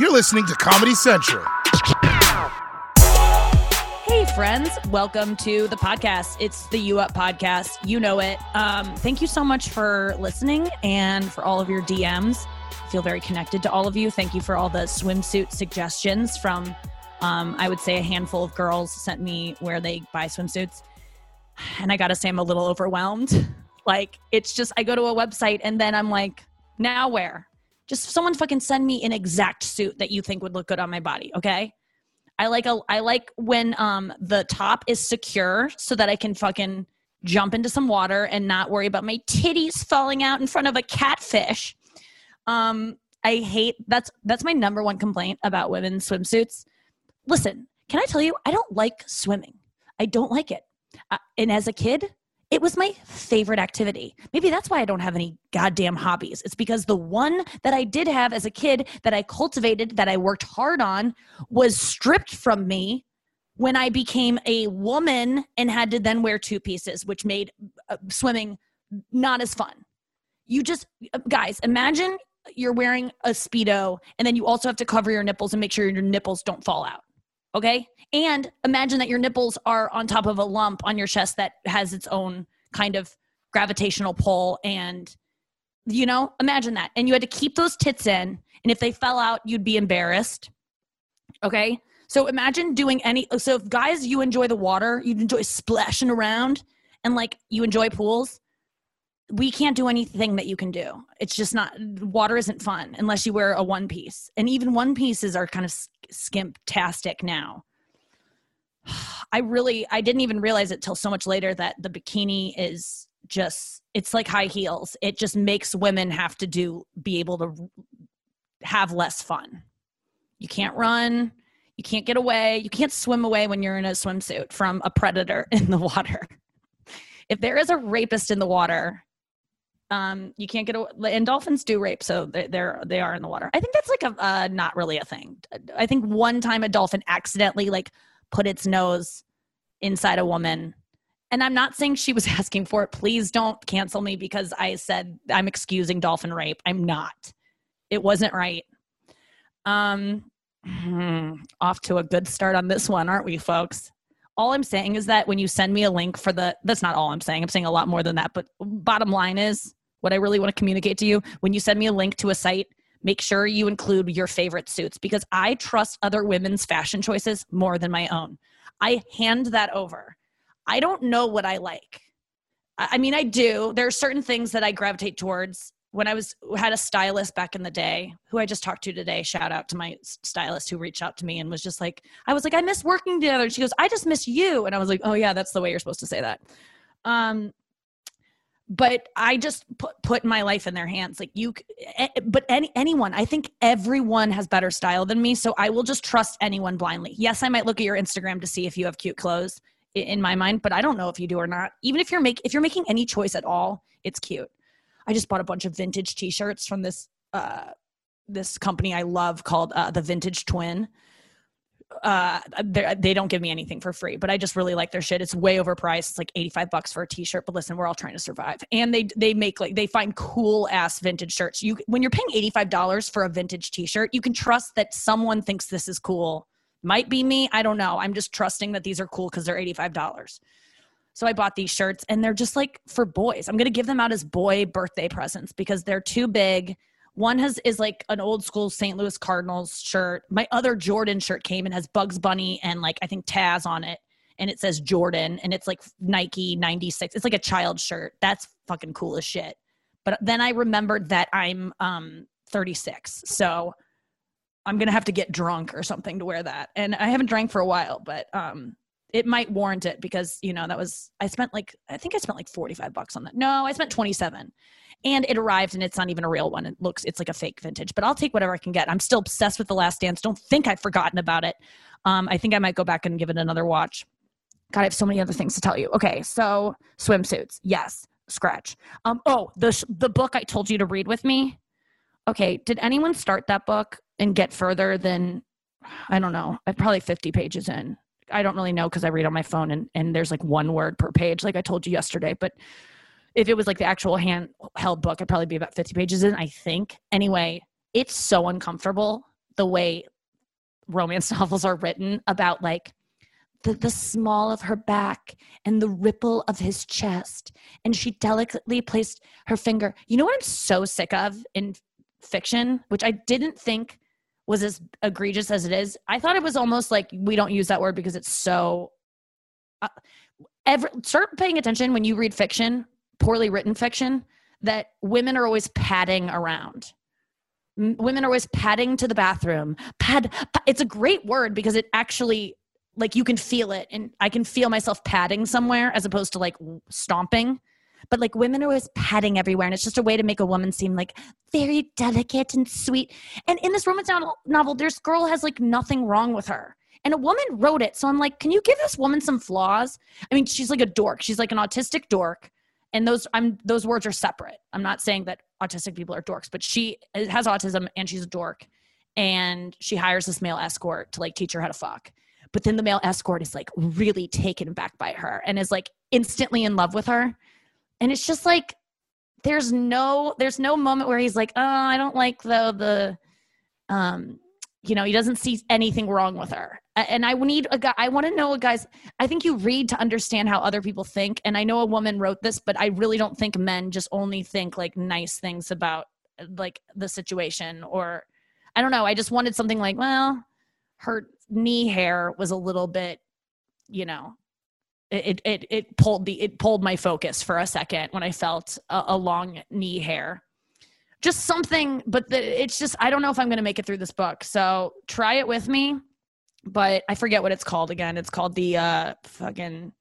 You're listening to Comedy Central. Hey, friends, welcome to the podcast. It's the You Up podcast. You know it. Um, thank you so much for listening and for all of your DMs. I feel very connected to all of you. Thank you for all the swimsuit suggestions from, um, I would say, a handful of girls sent me where they buy swimsuits. And I got to say, I'm a little overwhelmed. Like, it's just, I go to a website and then I'm like, now where? Just someone fucking send me an exact suit that you think would look good on my body, okay? I like a I like when um the top is secure so that I can fucking jump into some water and not worry about my titties falling out in front of a catfish. Um I hate that's that's my number one complaint about women's swimsuits. Listen, can I tell you I don't like swimming. I don't like it. Uh, and as a kid, it was my favorite activity. Maybe that's why I don't have any goddamn hobbies. It's because the one that I did have as a kid that I cultivated, that I worked hard on, was stripped from me when I became a woman and had to then wear two pieces, which made uh, swimming not as fun. You just, uh, guys, imagine you're wearing a Speedo and then you also have to cover your nipples and make sure your nipples don't fall out. Okay. And imagine that your nipples are on top of a lump on your chest that has its own kind of gravitational pull. And, you know, imagine that. And you had to keep those tits in. And if they fell out, you'd be embarrassed. Okay. So imagine doing any. So if guys, you enjoy the water, you enjoy splashing around and like you enjoy pools, we can't do anything that you can do. It's just not water isn't fun unless you wear a one piece. And even one pieces are kind of skimptastic now. I really I didn't even realize it till so much later that the bikini is just it's like high heels. It just makes women have to do be able to have less fun. You can't run, you can't get away, you can't swim away when you're in a swimsuit from a predator in the water. If there is a rapist in the water, um, you can't get away. And dolphins do rape, so they're they are in the water. I think that's like a uh, not really a thing. I think one time a dolphin accidentally like put its nose inside a woman. And I'm not saying she was asking for it. Please don't cancel me because I said I'm excusing dolphin rape. I'm not. It wasn't right. Um, off to a good start on this one, aren't we, folks? All I'm saying is that when you send me a link for the, that's not all I'm saying. I'm saying a lot more than that. But bottom line is what I really want to communicate to you when you send me a link to a site make sure you include your favorite suits because I trust other women's fashion choices more than my own. I hand that over. I don't know what I like. I mean, I do. There are certain things that I gravitate towards. When I was had a stylist back in the day, who I just talked to today, shout out to my stylist who reached out to me and was just like, I was like, I miss working together. And she goes, I just miss you. And I was like, oh yeah, that's the way you're supposed to say that. Um, but I just put put my life in their hands. Like you, but any anyone, I think everyone has better style than me, so I will just trust anyone blindly. Yes, I might look at your Instagram to see if you have cute clothes in my mind, but I don't know if you do or not. Even if you're make if you're making any choice at all, it's cute. I just bought a bunch of vintage T-shirts from this uh, this company I love called uh, the Vintage Twin uh they don't give me anything for free but i just really like their shit. It's way overpriced. It's like 85 bucks for a t-shirt but listen we're all trying to survive. And they they make like they find cool ass vintage shirts. You when you're paying 85 dollars for a vintage t-shirt you can trust that someone thinks this is cool. Might be me i don't know. I'm just trusting that these are cool because they're 85 dollars. So i bought these shirts and they're just like for boys. I'm gonna give them out as boy birthday presents because they're too big one has is like an old school St. Louis Cardinals shirt. My other Jordan shirt came and has Bugs Bunny and like I think Taz on it, and it says Jordan, and it's like Nike '96. It's like a child shirt. That's fucking cool as shit. But then I remembered that I'm um 36, so I'm gonna have to get drunk or something to wear that. And I haven't drank for a while, but um it might warrant it because you know that was I spent like I think I spent like 45 bucks on that. No, I spent 27 and it arrived and it's not even a real one. It looks it's like a fake vintage, but I'll take whatever I can get. I'm still obsessed with The Last Dance. Don't think I've forgotten about it. Um, I think I might go back and give it another watch. God, I have so many other things to tell you. Okay, so swimsuits, yes, scratch. Um, oh, the the book I told you to read with me. Okay, did anyone start that book and get further than I don't know? I'm probably 50 pages in. I don't really know because I read on my phone and and there's like one word per page, like I told you yesterday. But if it was like the actual handheld book, I'd probably be about 50 pages in, I think. Anyway, it's so uncomfortable. the way romance novels are written about like the, the small of her back and the ripple of his chest. And she delicately placed her finger. You know what I'm so sick of in fiction, which I didn't think was as egregious as it is. I thought it was almost like we don't use that word because it's so. Uh, ever start paying attention when you read fiction, poorly written fiction, that women are always padding around. M- women are always padding to the bathroom. Pad. It's a great word because it actually like you can feel it and i can feel myself padding somewhere as opposed to like stomping but like women are always padding everywhere and it's just a way to make a woman seem like very delicate and sweet. And in this romance novel this girl has like nothing wrong with her. And a woman wrote it so i'm like can you give this woman some flaws? I mean she's like a dork. She's like an autistic dork. And those i'm those words are separate. I'm not saying that autistic people are dorks but she has autism and she's a dork. And she hires this male escort to like teach her how to fuck. But then the male escort is like really taken back by her and is like instantly in love with her. And it's just like there's no there's no moment where he's like, "Oh, I don't like the the um you know, he doesn't see anything wrong with her. And I need a guy, I want to know a guy's, I think you read to understand how other people think. And I know a woman wrote this, but I really don't think men just only think like nice things about like the situation or I don't know. I just wanted something like, well, her knee hair was a little bit, you know, it it it pulled the it pulled my focus for a second when I felt a, a long knee hair. Just something, but the, it's just I don't know if I'm going to make it through this book. So try it with me, but I forget what it's called again. It's called the uh fucking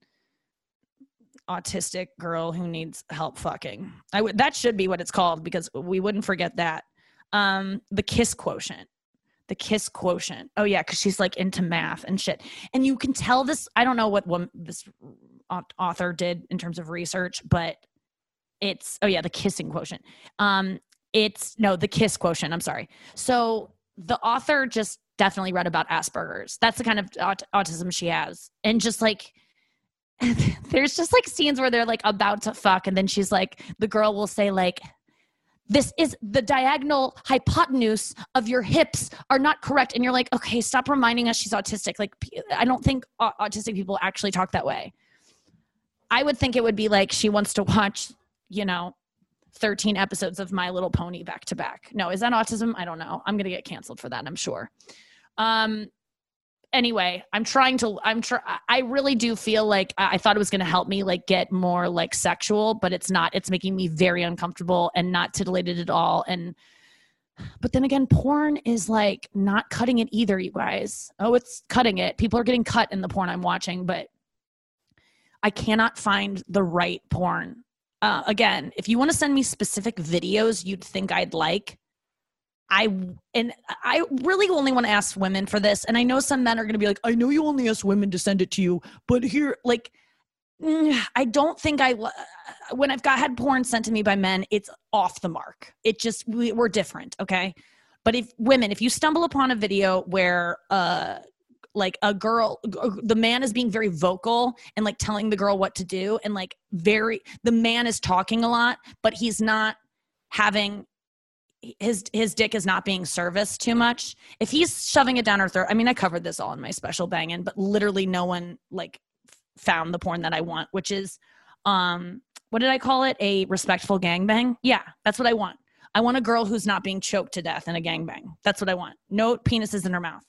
autistic girl who needs help fucking. I would that should be what it's called because we wouldn't forget that. Um, the kiss quotient the kiss quotient. Oh yeah, because she's like into math and shit. And you can tell this. I don't know what one, this author did in terms of research, but it's oh yeah, the kissing quotient. Um, it's no the kiss quotient. I'm sorry. So the author just definitely read about Asperger's. That's the kind of aut- autism she has, and just like. there's just like scenes where they're like about to fuck and then she's like the girl will say like this is the diagonal hypotenuse of your hips are not correct. And you're like okay stop reminding us she's autistic. Like i don't think autistic people actually talk that way. I would think it would be like she wants to watch you know 13 episodes of my little pony back to back. No is that autism? I don't know. I'm gonna get canceled for that i'm sure. Um anyway i'm trying to i'm try i really do feel like i, I thought it was going to help me like get more like sexual but it's not it's making me very uncomfortable and not titillated at all. And but then again porn is like not cutting it either you guys. Oh it's cutting it. People are getting cut in the porn i'm watching but i cannot find the right porn. Uh, again if you want to send me specific videos you'd think i'd like I and I really only want to ask women for this. And I know some men are going to be like, I know you only ask women to send it to you, but here, like, I don't think I when I've got had porn sent to me by men, it's off the mark. It just we, we're different, okay? But if women, if you stumble upon a video where uh like a girl the man is being very vocal and like telling the girl what to do and like very the man is talking a lot but he's not having his his dick is not being serviced too much. If he's shoving it down her throat, I mean, I covered this all in my special banging, but literally no one like found the porn that I want, which is um what did I call it? A respectful gangbang? Yeah, that's what I want. I want a girl who's not being choked to death in a gangbang. That's what I want. No penises in her mouth.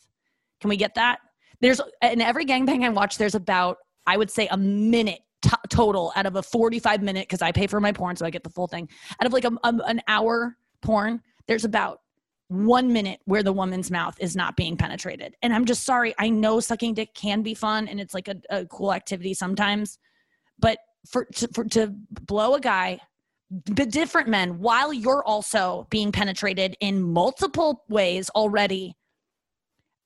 Can we get that? There's in every gangbang I watch, there's about I would say a minute t- total out of a 45 minute because I pay for my porn, so I get the full thing. Out of like a, a, an hour porn, there's about one minute where the woman's mouth is not being penetrated. And I'm just sorry. I know sucking dick can be fun and it's like a, a cool activity sometimes, but for to, for to blow a guy, the different men, while you're also being penetrated in multiple ways already,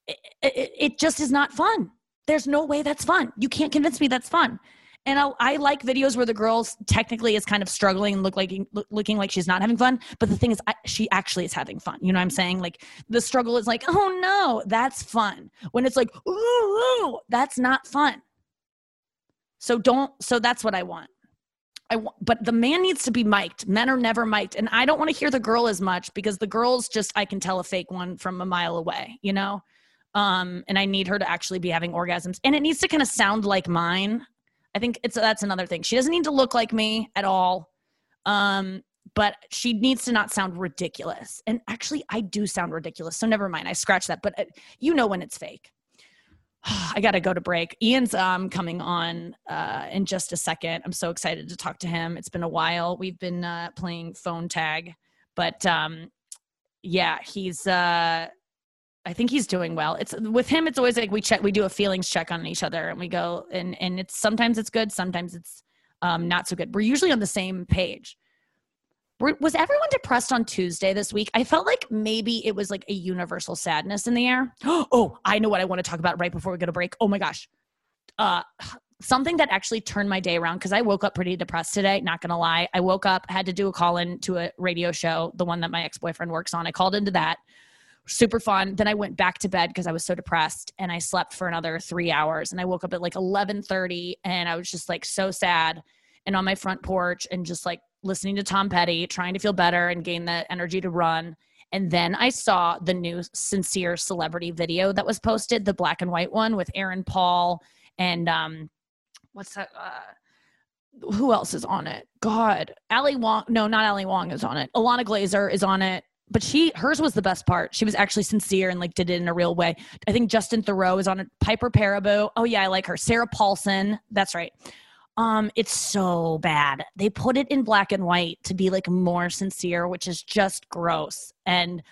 it, it, it just is not fun. There's no way that's fun. You can't convince me that's fun and I, I, like videos where the girl technically is kind of struggling and look like looking like she's not having fun but the thing is I, she actually is having fun. You know what i'm saying? Like the struggle is like oh no that's fun. When it's like ooh, ooh that's not fun. So don't so that's what i want. I w- but the man needs to be mic'd. Men are never mic'd, and I don't want to hear the girl as much because the girl's just I can tell a fake one from a mile away, you know. Um, and I need her to actually be having orgasms, and it needs to kind of sound like mine. I think it's that's another thing. She doesn't need to look like me at all, um, but she needs to not sound ridiculous. And actually, I do sound ridiculous, so never mind. I scratch that, but uh, you know when it's fake. I got to go to break. Ian's um, coming on uh, in just a second. I'm so excited to talk to him. It's been a while. We've been uh, playing phone tag, but um, yeah, he's. Uh, I think he's doing well. It's with him. It's always like we check. We do a feelings check on each other, and we go and and it's sometimes it's good, sometimes it's um, not so good. We're usually on the same page was everyone depressed on Tuesday this week? I felt like maybe it was like a universal sadness in the air. Oh, I know what I want to talk about right before we go to break. Oh my gosh. Uh, something that actually turned my day around because I woke up pretty depressed today, not gonna lie. I woke up, had to do a call in to a radio show, the one that my ex boyfriend works on. I called into that. Super fun. Then I went back to bed because I was so depressed and I slept for another three hours. And I woke up at like 11:30 and I was just like so sad and on my front porch and just like listening to Tom Petty, trying to feel better and gain the energy to run. And then I saw the new sincere celebrity video that was posted, the black and white one with Aaron Paul and um, what's that? Uh, who else is on it? God, Ali Wong. No, not Ali Wong is on it. Ilana Glazer is on it. But she, hers was the best part. She was actually sincere and like did it in a real way. I think Justin Theroux is on it. Piper Perabo. Oh yeah, I like her. Sarah Paulson. That's right. Um, it's so bad. They put it in black and white to be like more sincere, which is just gross. And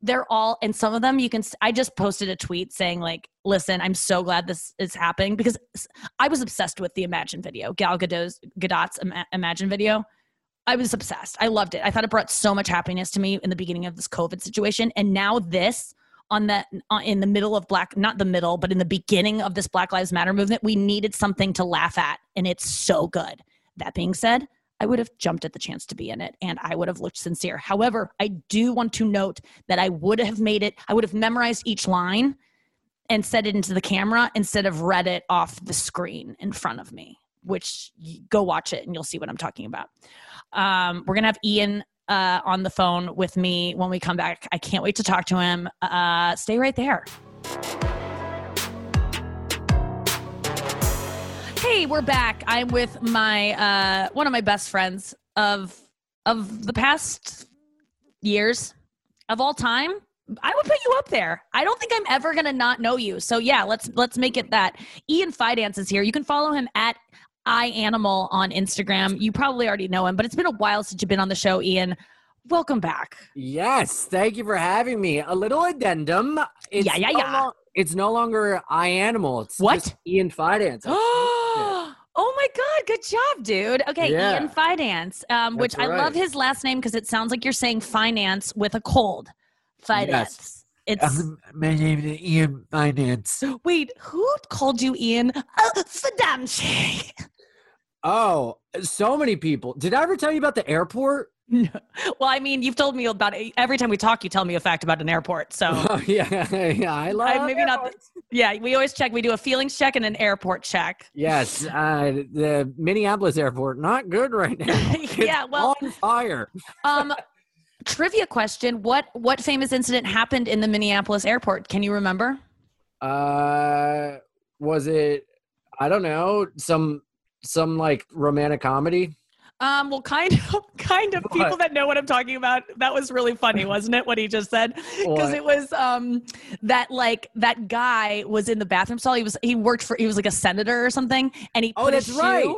they're all, and some of them you can. I just posted a tweet saying like, "Listen, I'm so glad this is happening because I was obsessed with the Imagine video, Gal Gadot's, Gadot's Imagine video. I was obsessed. I loved it. I thought it brought so much happiness to me in the beginning of this COVID situation, and now this on the uh, in the middle of black not the middle but in the beginning of this black lives matter movement we needed something to laugh at and it's so good that being said i would have jumped at the chance to be in it and i would have looked sincere however i do want to note that i would have made it i would have memorized each line and said it into the camera instead of read it off the screen in front of me which go watch it and you'll see what i'm talking about um, we're gonna have ian uh, on the phone with me when we come back. I can't wait to talk to him. Uh, stay right there. Hey, we're back. I'm with my uh, one of my best friends of of the past years of all time. I would put you up there. I don't think I'm ever gonna not know you. So yeah, let's let's make it that. Ian Fidance is here. You can follow him at I Animal on Instagram. You probably already know him, but it's been a while since you've been on the show, Ian. Welcome back. Yes, thank you for having me. A little addendum. It's yeah, yeah, no yeah. Lo- it's no longer I Animal. It's what? Ian Finance. oh my god, good job, dude. Okay, yeah. Ian Finance, um, which right. I love his last name because it sounds like you're saying finance with a cold. Finance. Yes. It's um, my name is Ian Fidance. Wait, who called you Ian? Uh. Oh, so many people. Did I ever tell you about the airport? No. Well, I mean, you've told me about it. every time we talk. You tell me a fact about an airport. So oh, yeah, yeah, I love. I, maybe airports. not. Yeah, we always check. We do a feelings check and an airport check. Yes, uh, the Minneapolis airport not good right now. yeah, well, on fire. um, trivia question: What what famous incident happened in the Minneapolis airport? Can you remember? Uh, was it? I don't know. Some some like romantic comedy? Um, well, kind of, kind of. What? People that know what I'm talking about. That was really funny, wasn't it? What he just said, because it was um that like that guy was in the bathroom stall. He was he worked for he was like a senator or something, and he oh that's right.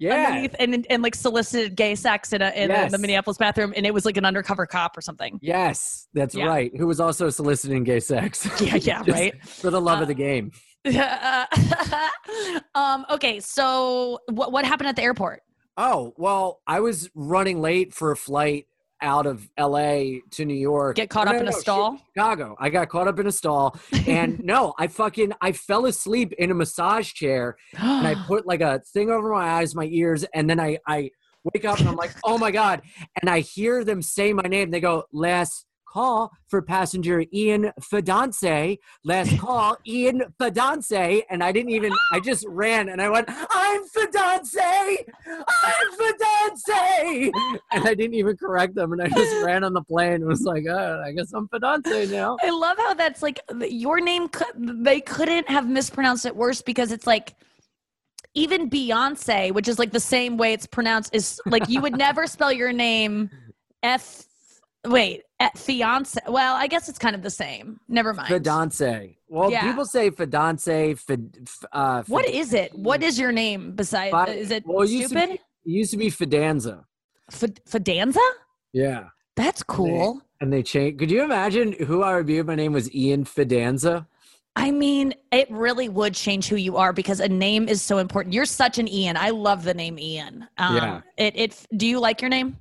Yeah, and, and like solicited gay sex in a in, yes. a, in, the Minneapolis bathroom, and it was like an undercover cop or something. Yes, that's yeah. right. Who was also soliciting gay sex? Yeah, yeah, right. For the love uh, of the game. um, okay, so what what happened at the airport? Oh well, I was running late for a flight out of LA to New York. Get caught no, up no, in no, a stall? Chicago. I got caught up in a stall. And no, I fucking I fell asleep in a massage chair and I put like a thing over my eyes, my ears, and then I I wake up and I'm like, oh my God. And I hear them say my name. They go, Les call for passenger Ian Fidance. Last call, Ian Fidance. And I didn't even, I just ran and I went, I'm Fidance! I'm Fidance! And I didn't even correct them. And I just ran on the plane and was like, oh, I guess I'm Fidance now. I love how that's like your name. They couldn't have mispronounced it worse because it's like even Beyonce, which is like the same way it's pronounced, is like you would never spell your name F. Wait, at fiance. Well, I guess it's kind of the same. Never mind. Fidance. Well, Yeah. people say Fidance. Fid, f- uh, Fid- is it? What is your name besides? Is it well, it used to stupid? be- It used to be Fidanza. F- Fidanza? Yeah. That's cool. And they changed. Could you imagine who I would be if my name was Ian Fidanza? I mean, it really would change who you are because a name is so important. You're such an Ian. I love the name Ian. Um, Yeah. It. It. Do you like your name?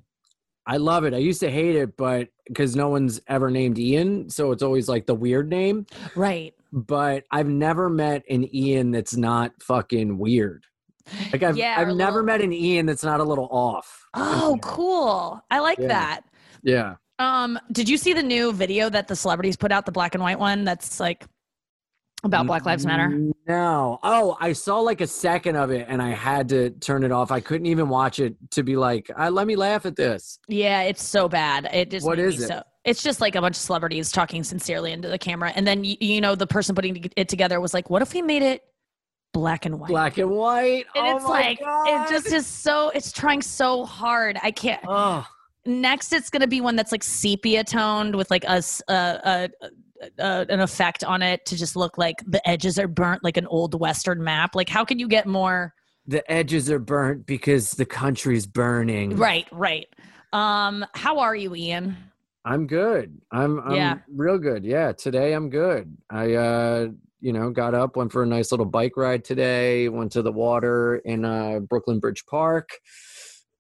I love it. I used to hate it, but because no one's ever named Ian, so it's always like the weird name. Right. But I've never met an Ian that's not fucking weird. Like I've Yeah, I've never little- met an Ian that's not a little off. Oh, cool. I like Yeah. that. Yeah. Um, did you see the new video that the celebrities put out, the black and white one that's like about Black Lives Matter? No. Oh, I saw like a second of it and I had to turn it off. I couldn't even watch it to be like, uh, let me laugh at this. Yeah, it's so bad. It just What is it? So, it's just like a bunch of celebrities talking sincerely into the camera, and then you, you know the person putting it together was like, "What if we made it black and white?" Black and white. and oh it's my like God. it just is so. It's trying so hard. I can't. Oh, Next, it's gonna be one that's like sepia toned with like a, a- a- a- an effect on it to just look like the edges are burnt like an old western map. Like, how can you get more? the edges are burnt because the country's burning. Right, right. Um, how are you, Ian? I'm good. I'm, I'm Yeah. real good. Yeah, today I'm good. I uh you know, got up, went for a nice little bike ride today, went to the water in uh Brooklyn Bridge Park.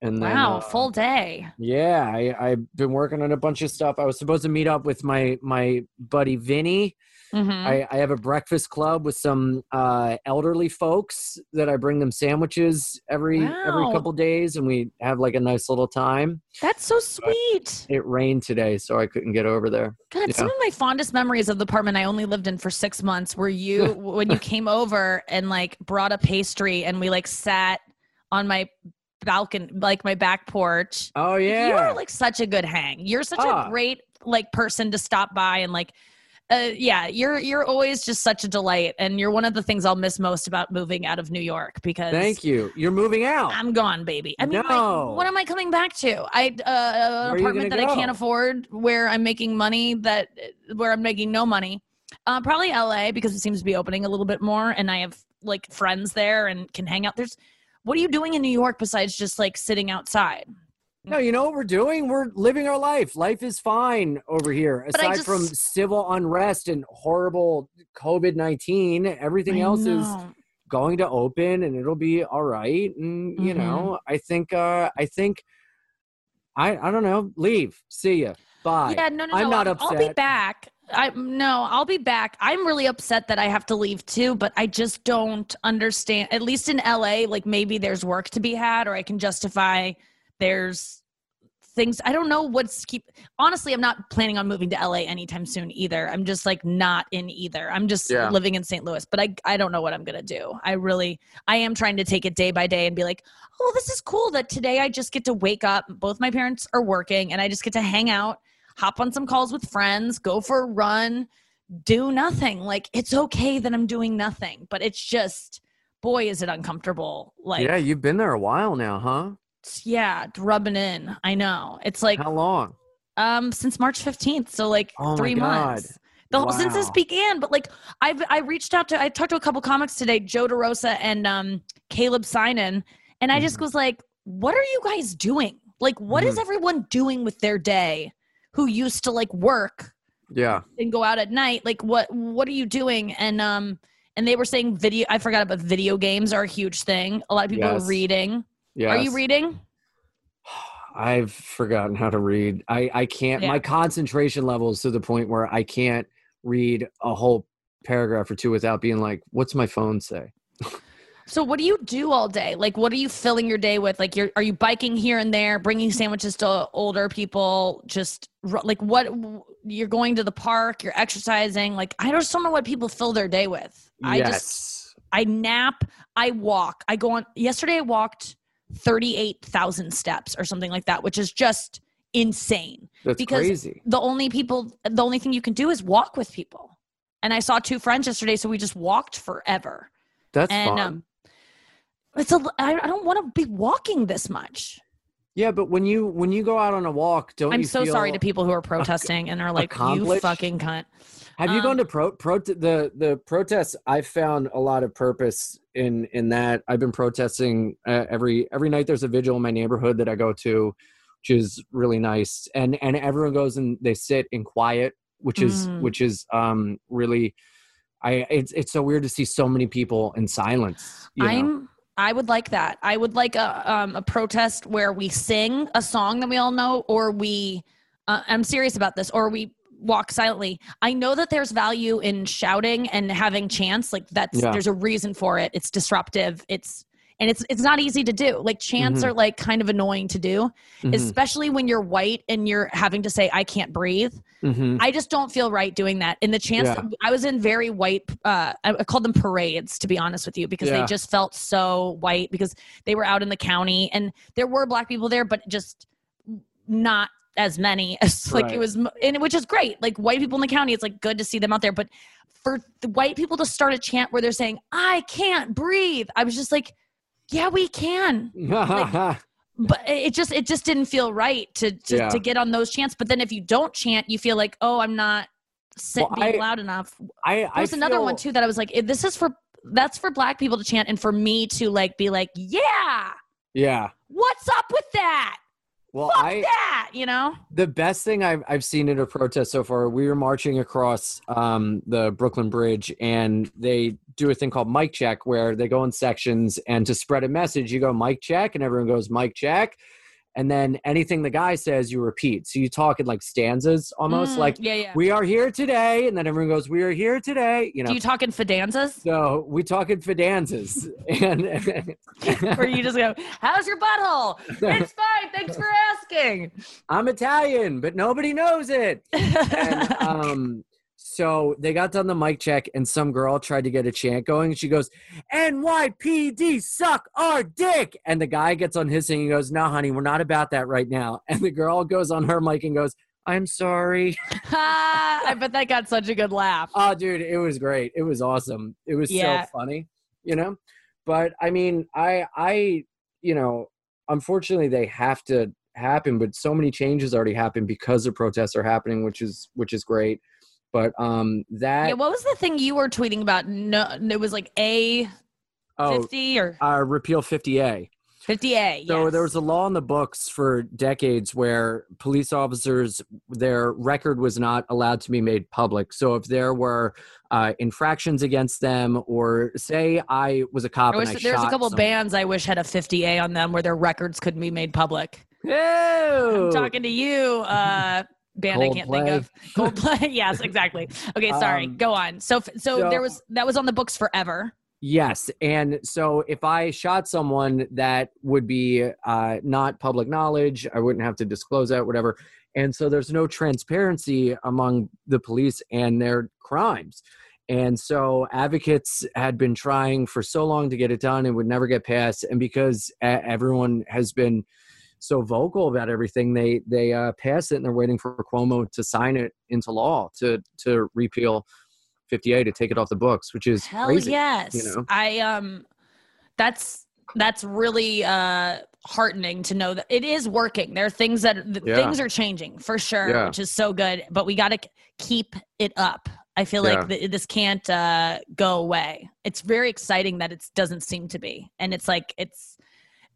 And then Wow, uh, full day. Yeah, I, I've been working on a bunch of stuff. I was supposed to meet up with my my buddy Vinny. Mhm. I, I have a breakfast club with some uh, elderly folks that I bring them sandwiches every every Wow. couple days, and we have like a nice little time. That's so sweet. It rained today, so I couldn't get over there. God, some of my fondest memories of the apartment I only lived in for six months were you when you came over and like brought a pastry and we like sat on my balcony, like my back porch. Oh yeah, You are like such a good hang. You're such Ah. a great like person to stop by and like uh, yeah, you're you're always just such a delight, and you're one of the things I'll miss most about moving out of New York because Thank you. You're moving out. I'm gone, baby. I mean, No. what am I coming back to? I uh, an apartment that gonna I can't afford, where I'm making money that where I'm making no money. Uh, probably LA because it seems to be opening a little bit more, and I have like friends there and can hang out. There's what are you doing in New York besides just like sitting outside? no, you know what we're doing? We're living our life. Life is fine over here. But Aside from civil unrest and horrible COVID nineteen, everything I else is going to open and it'll be all right and you Mhm. know i think uh i think i i don't know leave see ya bye Yeah, no, no, I'm no. not I'll, I'll be back. I no, I'll be back. I'm really upset that I have to leave too, but I just don't understand. At least in LA, like maybe there's work to be had, or I can justify there's things. I don't know what's keep. Honestly, I'm not planning on moving to LA anytime soon either. I'm just like not in either. I'm just Yeah. living in St. Louis, but I I don't know what I'm gonna do. I really I am trying to take it day by day and be like, oh, this is cool that today I just get to wake up. Both my parents are working, and I just get to hang out hop on some calls with friends, go for a run, do nothing. Like it's okay that I'm doing nothing, but it's just boy is it uncomfortable. Like yeah you've been there a while now huh yeah, rubbing in. I know. It's like how long um since March 15th, so like Oh my 3 God. months. The whole since this began, but like I've I reached out to I talked to a couple comics today, Joe DeRosa and um Caleb Synan, and I just Mhm. was like, what are you guys doing? Like what is Mhm. everyone doing with their day who used to like work yeah. and go out at night like what what are you doing? And um and they were saying video i forgot about video games are a huge thing. A lot of people Yes. are reading. Yeah are you reading? I've forgotten how to read. I i can't Yeah. my concentration level is to the point where i can't read a whole paragraph or two without being like what's my phone say so what do you do all day like what are you filling your day with like you're are you biking here and there bringing sandwiches to older people just like what you're going to the park, you're exercising. Like I just don't know what people fill their day with. I yes. just I nap, I walk. I go on yesterday I walked 38,000 steps or something like that, which is just insane. That's because crazy. The only people the only thing you can do is walk with people. And I saw two friends yesterday so we just walked forever. That's and, fun. um, It's a I, I don't want to be walking this much. yeah, but when you when you go out on a walk, don't you? I'm you so feel, sorry to people who are protesting and are like, "You fucking cunt." Have you gone Um, to pro, pro the the protests? I've found a lot of purpose in in that. I've been protesting uh, every every night. There's a vigil in my neighborhood that I go to, which is really nice. And and everyone goes and they sit in quiet, which is Mm. which is um really. I it's it's so weird to see so many people in silence. You know? I'm. Would like that. I would like a um, a protest where we sing a song that we all know, or we. Uh, I'm serious about this, or we walk silently. I know that there's value in shouting and having chants. Like that's Yeah. there's a reason for it. It's disruptive. It's and it's it's not easy to do. Like chants Mhm. are like kind of annoying to do, Mhm, especially when you're white and you're having to say I can't breathe. mhm. I just don't feel right doing that. In the chance Yeah. I was in very white, uh, I I called them parades to be honest with you, because Yeah. they just felt so white because they were out in the county and there were black people there, but just not as many as like Right. it was, and which is great. Like white people in the county, it's like good to see them out there. But for the white people to start a chant where they're saying "I can't breathe," I was just like, "Yeah, we can." but it just it just didn't feel right to to, Yeah. to get on those chants but then if you don't chant you feel like oh i'm not sit, Well, being I- loud enough I there I was another one too that i was like this is for that's for black people to chant and for me to like be like yeah Yeah. what's up with that Well, fuck I that you know the best thing I've I've seen in a protest so far. We were marching across um, the Brooklyn Bridge, and they do a thing called mic check, where they go in sections, and to spread a message, you go mic check, and everyone goes mic check, and then anything the guy says, you repeat. So you talk in like stanzas, almost Mm, like yeah yeah "We are here today," and then everyone goes, "We are here today." You know. do you talk in fidanzas so we talk in fidanzas, and where you just go how's your butthole it's fine thanks for asking I'm Italian, but nobody knows it. and um so they got done the mic check and some girl tried to get a chant going. She goes nypd suck our dick. And the guy gets on his thing and goes no honey we're not about that right now. And the girl goes on her mic and goes i'm sorry. I bet that got such a good laugh. Oh dude it was great. It was awesome. It was Yeah. so funny you know? But i mean i i you know unfortunately they have to happen but so many changes already happened because the protests are happening which is which is great but um that yeah what was the thing you were tweeting about no it was like a oh 50 or uh repeal 50a 50A. so yes. there was a law in the books for decades where police officers their record was not allowed to be made public so if there were uh, infractions against them or say i was a cop I wish there's a couple someone- bands I wish had a 50A on them where their records couldn't be made public. Ew. I'm talking to you, uh, band I can't think of. Coldplay. yes, exactly. Okay, sorry. Um, Go on. So, so, so- there was that was on the books forever. Yes, and so if I shot someone, that would be uh, not public knowledge. I wouldn't have to disclose that, whatever. And so there's no transparency among the police and their crimes. And so advocates had been trying for so long to get it done and would never get passed. And because everyone has been so vocal about everything, they they uh, passed it and they're waiting for Cuomo to sign it into law to to repeal 50A to take it off the books, which is Hell crazy. yes. you know? I um, that's that's really uh heartening to know that it is working. There are things that th- Yeah. things are changing for sure, Yeah. which is so good. But we got to keep it up. I feel Yeah. like th- this can't uh, go away. It's very exciting that it doesn't seem to be, and it's like it's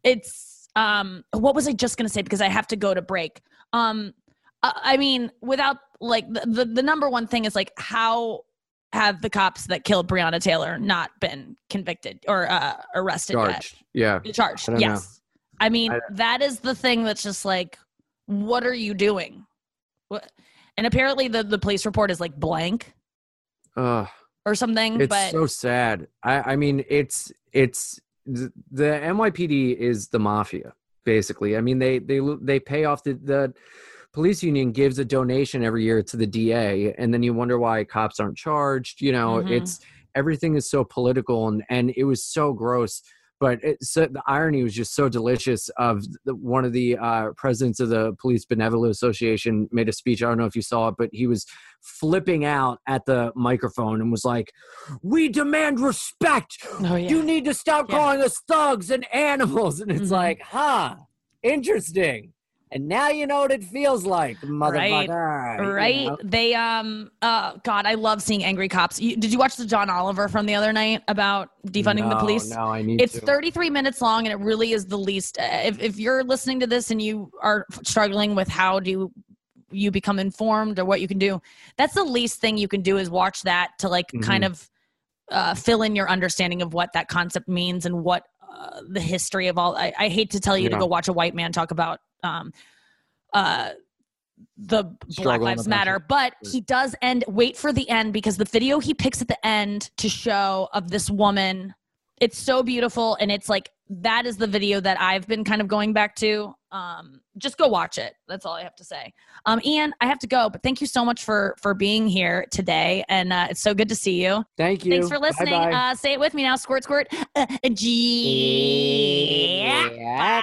it's um. What was I just gonna say? Because I have to go to break. Um, I, I mean, without like the, the the number one thing is like how have the cops that killed Breonna Taylor not been convicted or uh, arrested yet? Charged. Yeah. charged I don't know. yes i mean I- that is the thing that's just like what are you doing what and apparently the the police report is like blank Ugh. or something It's but so sad. I, I mean, it's it's the, NYPD is the mafia basically. I mean, they they they pay off the the police union gives a donation every year to the DA, and then you wonder why cops aren't charged. You know, Mhm. it's everything is so political, and and it was so gross. But it, so the irony was just so delicious. Of the, one of the uh, presidents of the Police Benevolent Association made a speech. I don't know if you saw it, but he was flipping out at the microphone and was like, "We demand respect. Oh yeah. You need to stop Yeah. calling us thugs and animals." And it's Mhm. like, huh, interesting. And now you know what it feels like, motherfucker. you right know? they um uh god i love seeing angry cops you, did you watch the john oliver from the other night about defunding the police No, I need it's to. 33 minutes long and it really is the least uh, if, if you're listening to this and you are struggling with how do you become informed or what you can do that's the least thing you can do is watch that to like kind Mm-hmm. of uh, fill in your understanding of what that concept means and what uh, the history of all I, I hate to tell you to go watch a white man talk about um uh the black lives matter but he does end wait for the end because the video he picks at the end to show of this woman it's so beautiful and it's like that is the video that i've been kind of going back to. Um just go watch it. That's all i have to say. Um ian i have to go but thank you so much for for being here today and uh, it's so good to see you. Thank you. thanks for listening. Bye-bye. uh say it with me now. Squirt squirt. Uh, G- Yeah.